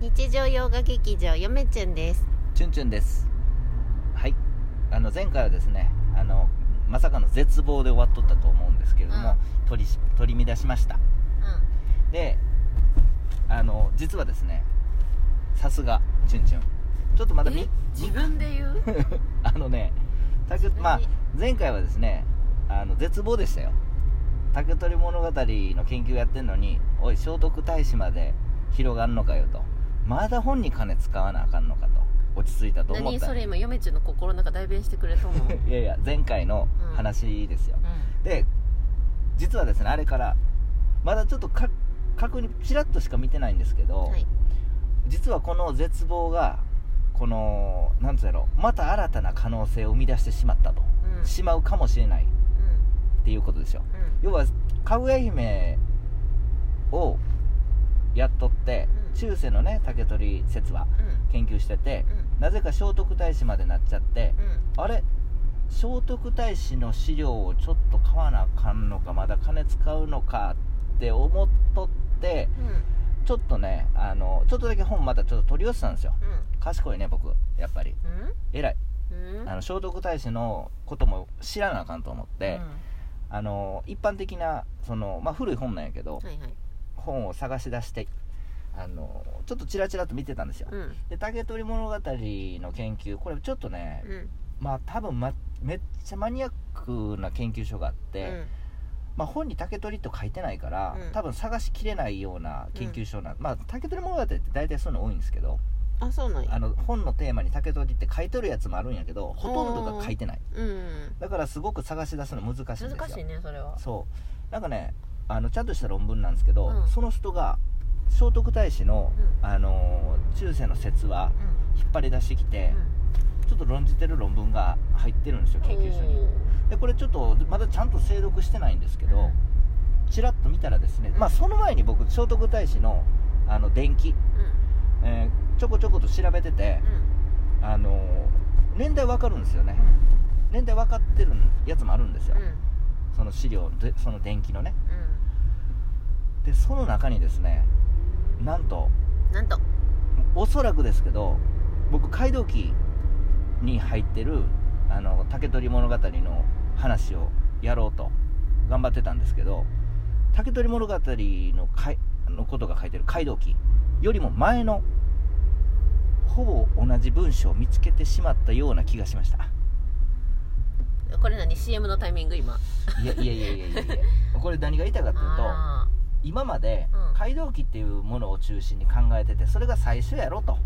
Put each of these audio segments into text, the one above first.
日常洋画劇場よめちゅんです。チュンチュンです。はい。あの前回はですねあのまさかの絶望で終わっとったと思うんですけれども、取り取り乱しました。であの実はですねさすがチュンチュン。ちょっとまだみえ自分で言う？あのねまあ前回はですねあの絶望でしたよ。竹取物語の研究やってんのにおい聖徳太子まで広がんのかよとまだ本に金使わなあかんのかと。落ち着いたと思った何それ今よめちゅんの心の中代弁してくれと思う、うん、いやいや前回の話ですよ、で実はですねあれからまだちょっとか確認ちらっとしか見てないんですけど、はい。実はこの絶望がこのなんつうやろまた新たな可能性を生み出してしまったと、うん。しまうかもしれない。っていうことですよ。うん。要はかぐや姫をやっとって、うん中世のね竹取説話うん。研究してて、うん。なぜか聖徳太子までなっちゃって、うん。あれ？聖徳太子の資料をちょっと買わなあかんのかまだ金使うのかって思っとってちょっとねあのちょっとだけ本またちょっと取り寄せたんですよ。うん。賢いね僕。やっぱり。うん？偉い。うん？うんあの聖徳太子のことも知らなあかんと思って、あの一般的なその、まあ、古い本なんやけど、うんはいはい。本を探し出してあのちょっとチラチラと見てたんですよ、うん。で竹取物語の研究これちょっとね、うん。まあ多分、ま、めっちゃマニアックな研究所があって、まあ、本に竹取と書いてないから、うん。多分探しきれないような研究所な、まあ竹取物語って大体そういうの多いんですけどあそうなんや。あの本のテーマに竹取って書いとるやつもあるんやけどほとんどが書いてない。うん。だからすごく探し出すの難しいんですよ。難しいねそれは。そう。なんかねあのちゃんとした論文なんですけど、うん。その人が聖徳太子の、うん。あの中世の説話う引っ張り出してきて、ん。ちょっと論じてる論文が入ってるんですよ研究所に。でこれちょっとまだちゃんと精読してないんですけど、ちらっと見たらですね、うん。まあその前に僕聖徳太子のあの伝記、うん。えーちょこちょこと調べてて、あの年代わかるんですよね、年代分かってるやつもあるんですよ、うん。うんその資料でその伝記のね。うでその中にですねなんとんなんと。おそらくですけど僕街道記に入ってるあの竹取物語の話をやろうと頑張ってたんですけど竹取物語のかいのことが書いてる街道記よりも前のほぼ同じ文章を見つけてしまったような気がしました。これ何？CM のタイミング？今。いやいやいやいやいや。いやこれ何が言いたいかっていうとあ今までうん。街道記っていうものを中心に考えててそれが最初やろと。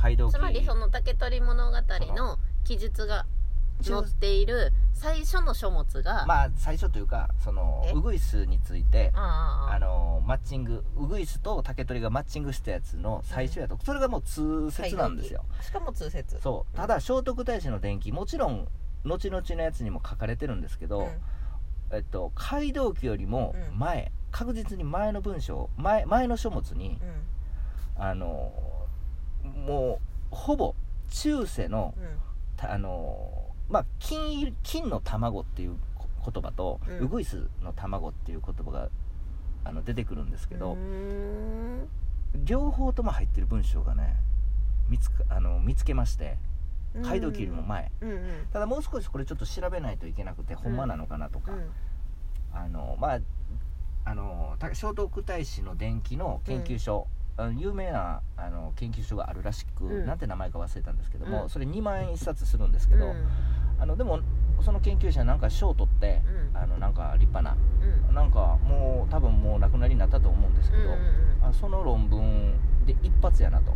街道記ーつまりその竹取物語の記述が載っている最初の書物がまあ最初というかそのえ？ウグイスについてああのマッチングウグイスと竹取がマッチングしたやつの最初やと、それがもう通説なんですよ。しかも通説。そう。ただ聖徳太子の伝記もちろん後々のやつにも書かれてるんですけど、えっと、街道記よりもうん。前、確実に前の文章前前の書物にうん。あのもうほぼ中世のうん。たあのまあ金金の卵っていうこ言葉と、うん。ウグイスの卵っていう言葉があの出てくるんですけど、両方とも入ってる文章がね見つかあの見つけまして街道記よりも前、うんうん。ただもう少しこれちょっと調べないといけなくて、ほんまなのかなとか、あのまああのた聖徳太子の伝記の研究所、あの有名なあの研究所があるらしく、うん。なんて名前か忘れたんですけども、うん。それ2万円1冊するんですけど、うん。あのでもその研究者なんか賞を取って、うん。あのなんか立派なうん。なんかもう多分もう亡くなりになったと思うんですけど、うんうんあその論文で一発やなと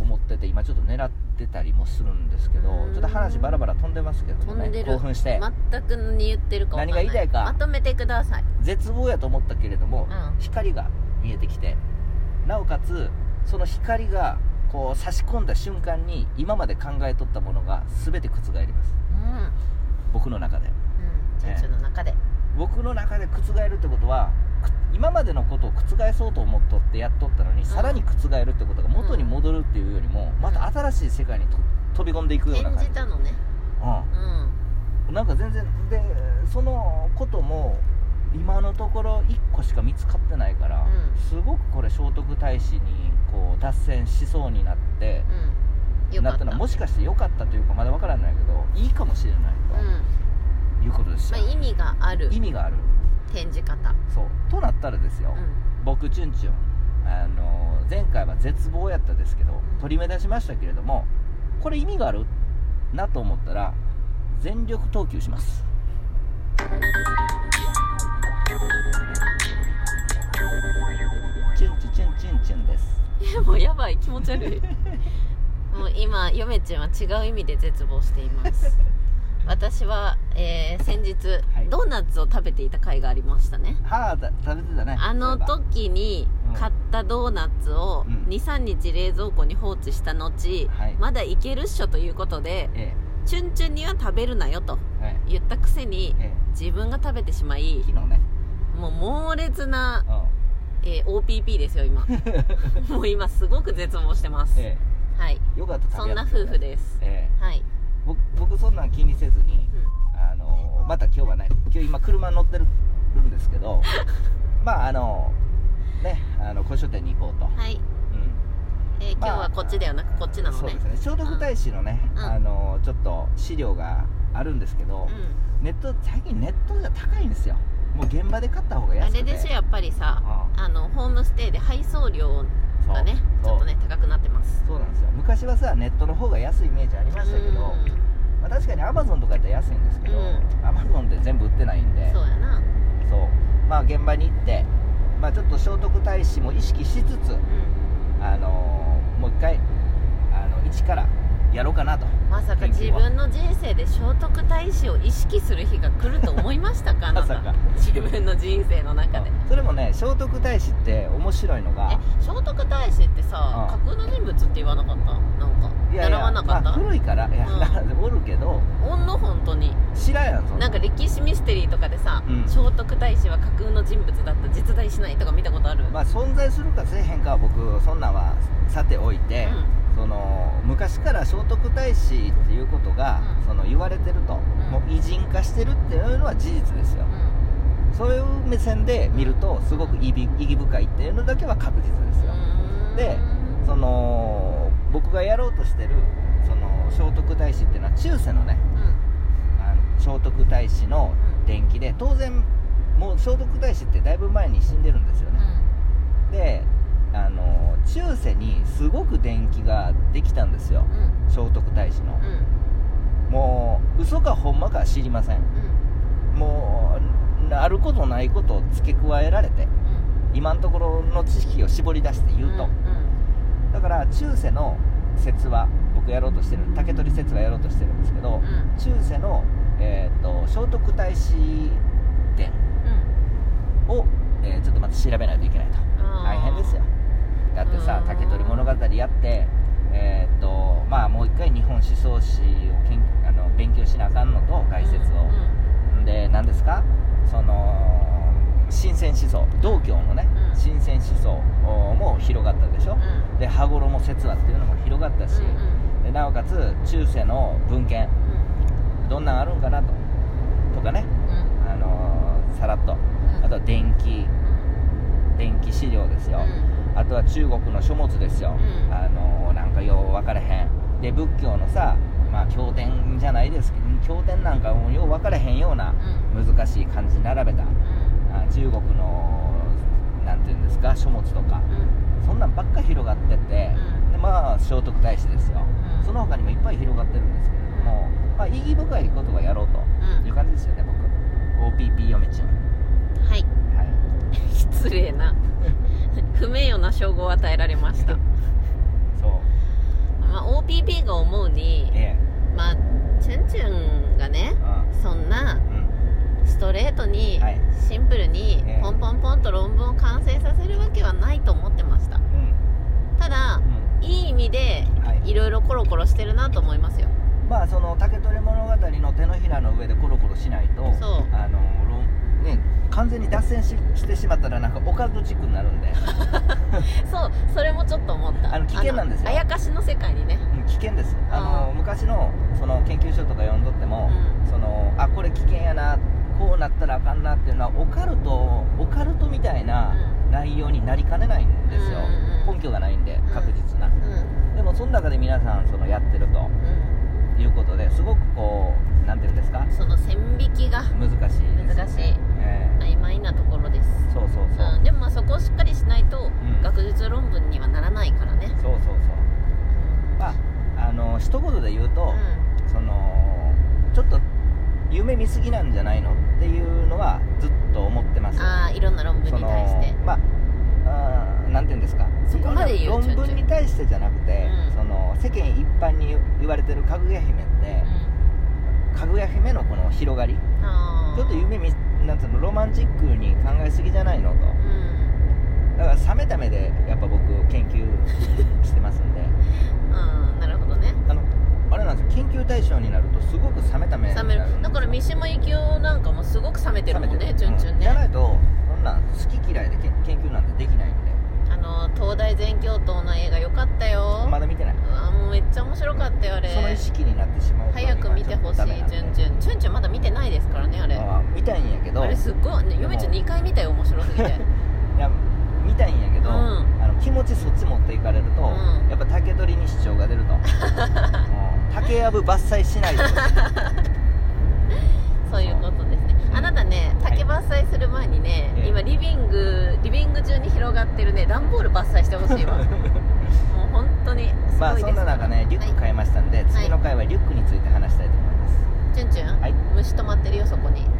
思ってて今ちょっと狙ってたりもするんですけど、うん。ちょっと話バラバラ飛んでますけどもね興奮して、全く何言ってるか何が言いたいか。まとめてください。絶望やと思ったけれども、うん。光が見えてきてなおかつその光がこう差し込んだ瞬間に今まで考えとったものが全て覆ります。うん。僕の中で。うん。人生の中で。僕の中で覆るってことはく今までのことを覆そうと思っとってやっとったのに、さらに覆るってことが元に戻るっていうよりもまた新しい世界にと飛び込んでいくような演感じ。じたのね。うん。うん。なんか全然でそのことも今のところ1個しか見つかってないから、うん。すごくこれ聖徳太子にこう脱線しそうになってうん。なったの。はもしかして良かったというかまだ分からないけどいいかもしれないうん。ということですまあ、よ、意味がある。意味がある展示方そう。となったらですよ、うん。僕チュンチュンあの前回は絶望やったですけど、ん。取り目出しましたけれどもこれ意味があるなと思ったら全力投球します。チュンチュチュンチュンチュンです。い やもうやばい気持ち悪い。もう今ヨメちゃんは違う意味で絶望しています私は、えー先日、はい。ドーナツを食べていた回がありましたね。はあだ食べてたね。あのそうだ時にうん買ったドーナツをうん。23日冷蔵庫に放置した後、はい。まだいけるっしょということでえチュンチュンには食べるなよとえはい。言ったくせにえ自分が食べてしまいえ昨日ね。もう猛烈な、うん。えー OPP ですよ今。もう今すごく絶望してます、えはい。えよかった。そんな夫婦です。ええ。はい、僕僕そんなん気にせずにうん。あのまた今日はね今日今車に乗ってるんですけど まああのねあの古書店に行こうと、はい、うん。えー今日はこっちではな。くこっちなのね。そうですね。聖徳太子のね、うん。あのちょっと資料があるんですけど、うネット最近ネットじゃ高いんですよ。もう現場で買った方がん、あ安くて。れでしょやっぱりさ。うんあのホームステイで配送料そうがねちょっとね高くなってます。そうなんですよ。昔はさネットの方が安いイメージありましたけど、うん。まあ、確かにアマゾンとかやったら安いんですけどうん。アマゾンで全部売ってないんで。そうやな。そう。まあ現場に行ってまあちょっと聖徳太子も意識しつつうあのーもう一回あの一からやろうかなと。んまさか自分の人生で聖徳太子を意識する日が来ると思いましたか？あな自分の人生の中で。それもね聖徳太子って面白いのえが聖徳太子ってさうん。架空の人物って言わなかった？なんか。習わなかった、まあ、古いからいや、う おるけど。おんの本当に。知らんやんな。んか歴史ミステリーとかでさ、うん。聖徳太子は架空の人物だった実在しないとか見たことある、まあ存在するかせえへんかは僕そんなんはさておいて、うその昔から聖徳太子っていうことが、うん。その言われてると、ん。もう偉人化してるっていうのは事実ですよ、うそういう目線で見るとすごく意義深いっていうのだけは確実ですよ、ん。でその僕がやろうとしてるその聖徳太子っていうのは中世のねうん。あの聖徳太子の伝記で当然もう聖徳太子ってだいぶ前に死んでるんですよね、であの中世にすごく伝記ができたんですよ。うん。うん聖徳太子の。うん。もう嘘かほんまかは知りません。もうあることないことを付け加えられて今のところの知識を絞り出して言うと、だから中世の説話僕やろうとしてる竹取説話やろうとしてるんですけど、うん。うん中世の、えー、と聖徳太子伝を、えーちょっとまた調べないといけないと。うん大変ですよだってさうん。竹取物語やってえーっとまあもう一回日本思想史をけんあの勉強しなあかんのと解説を、で何ですか？その新鮮思想。道教のね、うん。新鮮思想も広がったでしょ、うん。で羽衣説話っていうのも広がったし、うんでなおかつ中世の文献。どんなんあるんかなと。とかね、あのーさらっと。あとは電気。電気資料ですよ、あとは中国の書物ですよ、うん。あのーなんかよう分からへん。で仏教のさまあ経典じゃないですけど経典なんかもよう分からへんような難しい漢字並べた。あ中国のなんていうんですか書物とか。そんなんばっか広がってって、でまあ聖徳太子ですよ、うん。その他にもいっぱい広がってるんですけれども、まあ、意義深いことがやろうという感じですよね僕。OPP 嫁ちゃんはい。はい。失礼な不名誉な称号を与えられました、そう。まあ、OPP が思うにえ。まあチュンチュンがねえそんなうん。うんストレートにはい。シンプルにええ。ポンポンポンと論文を完成させるわけはないと思ってました。うん。ただうん。いい意味ではい。いろいろコロコロしてるなと思いますよ。まあその竹取物語の手のひらの上でコロコロしないとそう。あの論ね完全に脱線ししてしまったらなんかオカルトチックになるんで。そうそれもちょっと思った。あの危険なんですよ。あやかしの世界にね。うん危険です。あのうん昔のその研究所とか読んどっても、うそのあこれ危険やなこうなったらあかんなっていうのはオカルトオカルトみたいな内容になりかねないんですよ、うん根拠がないんでん。確実な、うん。でもその中で皆さんそのやってるとうん。いうことですごくこうなんていうんですか？その線引きが。難しいね。難しい。ええ曖昧なところです、そうそうそう、うん、でもまあそこをしっかりしないとん。学術論文にはならないからね、そうそうそう。まああの一言で言うと、うそのちょっと夢見すぎなんじゃないのっていうのはずっと思ってます。ん、ああいろんな論文に対して。まああーなんていうんですか。そこまで言う論文に対してじゃなくて、うん。その世間一般に言われてるかぐや姫かぐや姫のこの広がり。ちょっと夢見なんつうのロマンチックに考えすぎじゃないのと。うん。だから冷めた目でやっぱ僕研究してますんで。うんなるほどね。あのあれなんですよ。研究対象になるとすごく冷めた目にな冷める。だから三島由紀夫なんかもすごく冷めてるもんねチュンチュンうん。じゃなねいとそんなん好き嫌いで研究なんてできないんで。あの東大全教頭の映画よかったよ。まだ見てないめっちゃ面白かったよあれ。その意識になってしまうと早く見てほしいチュンチュン。チュンチュンまだ見てないですからねあれ。あ見たいんやけど。あれすっごいね嫁ちゃん2回見たよ面白すぎて。いや見たいんやけど、うん。あの気持ちそっち持っていかれると、うん。やっぱ竹取に主張が出ると、うん竹やぶ伐採しないでそういうことですねあなたね竹伐採する前にね、ええ今リビングリビング中に広がってるね段ボール伐採してほしいわもう本当にすまあごいですからそんな中ねリュック買いましたんで、次の回はリュックについて話したいと思います、チュンチュン、はい虫止まってるよそこに。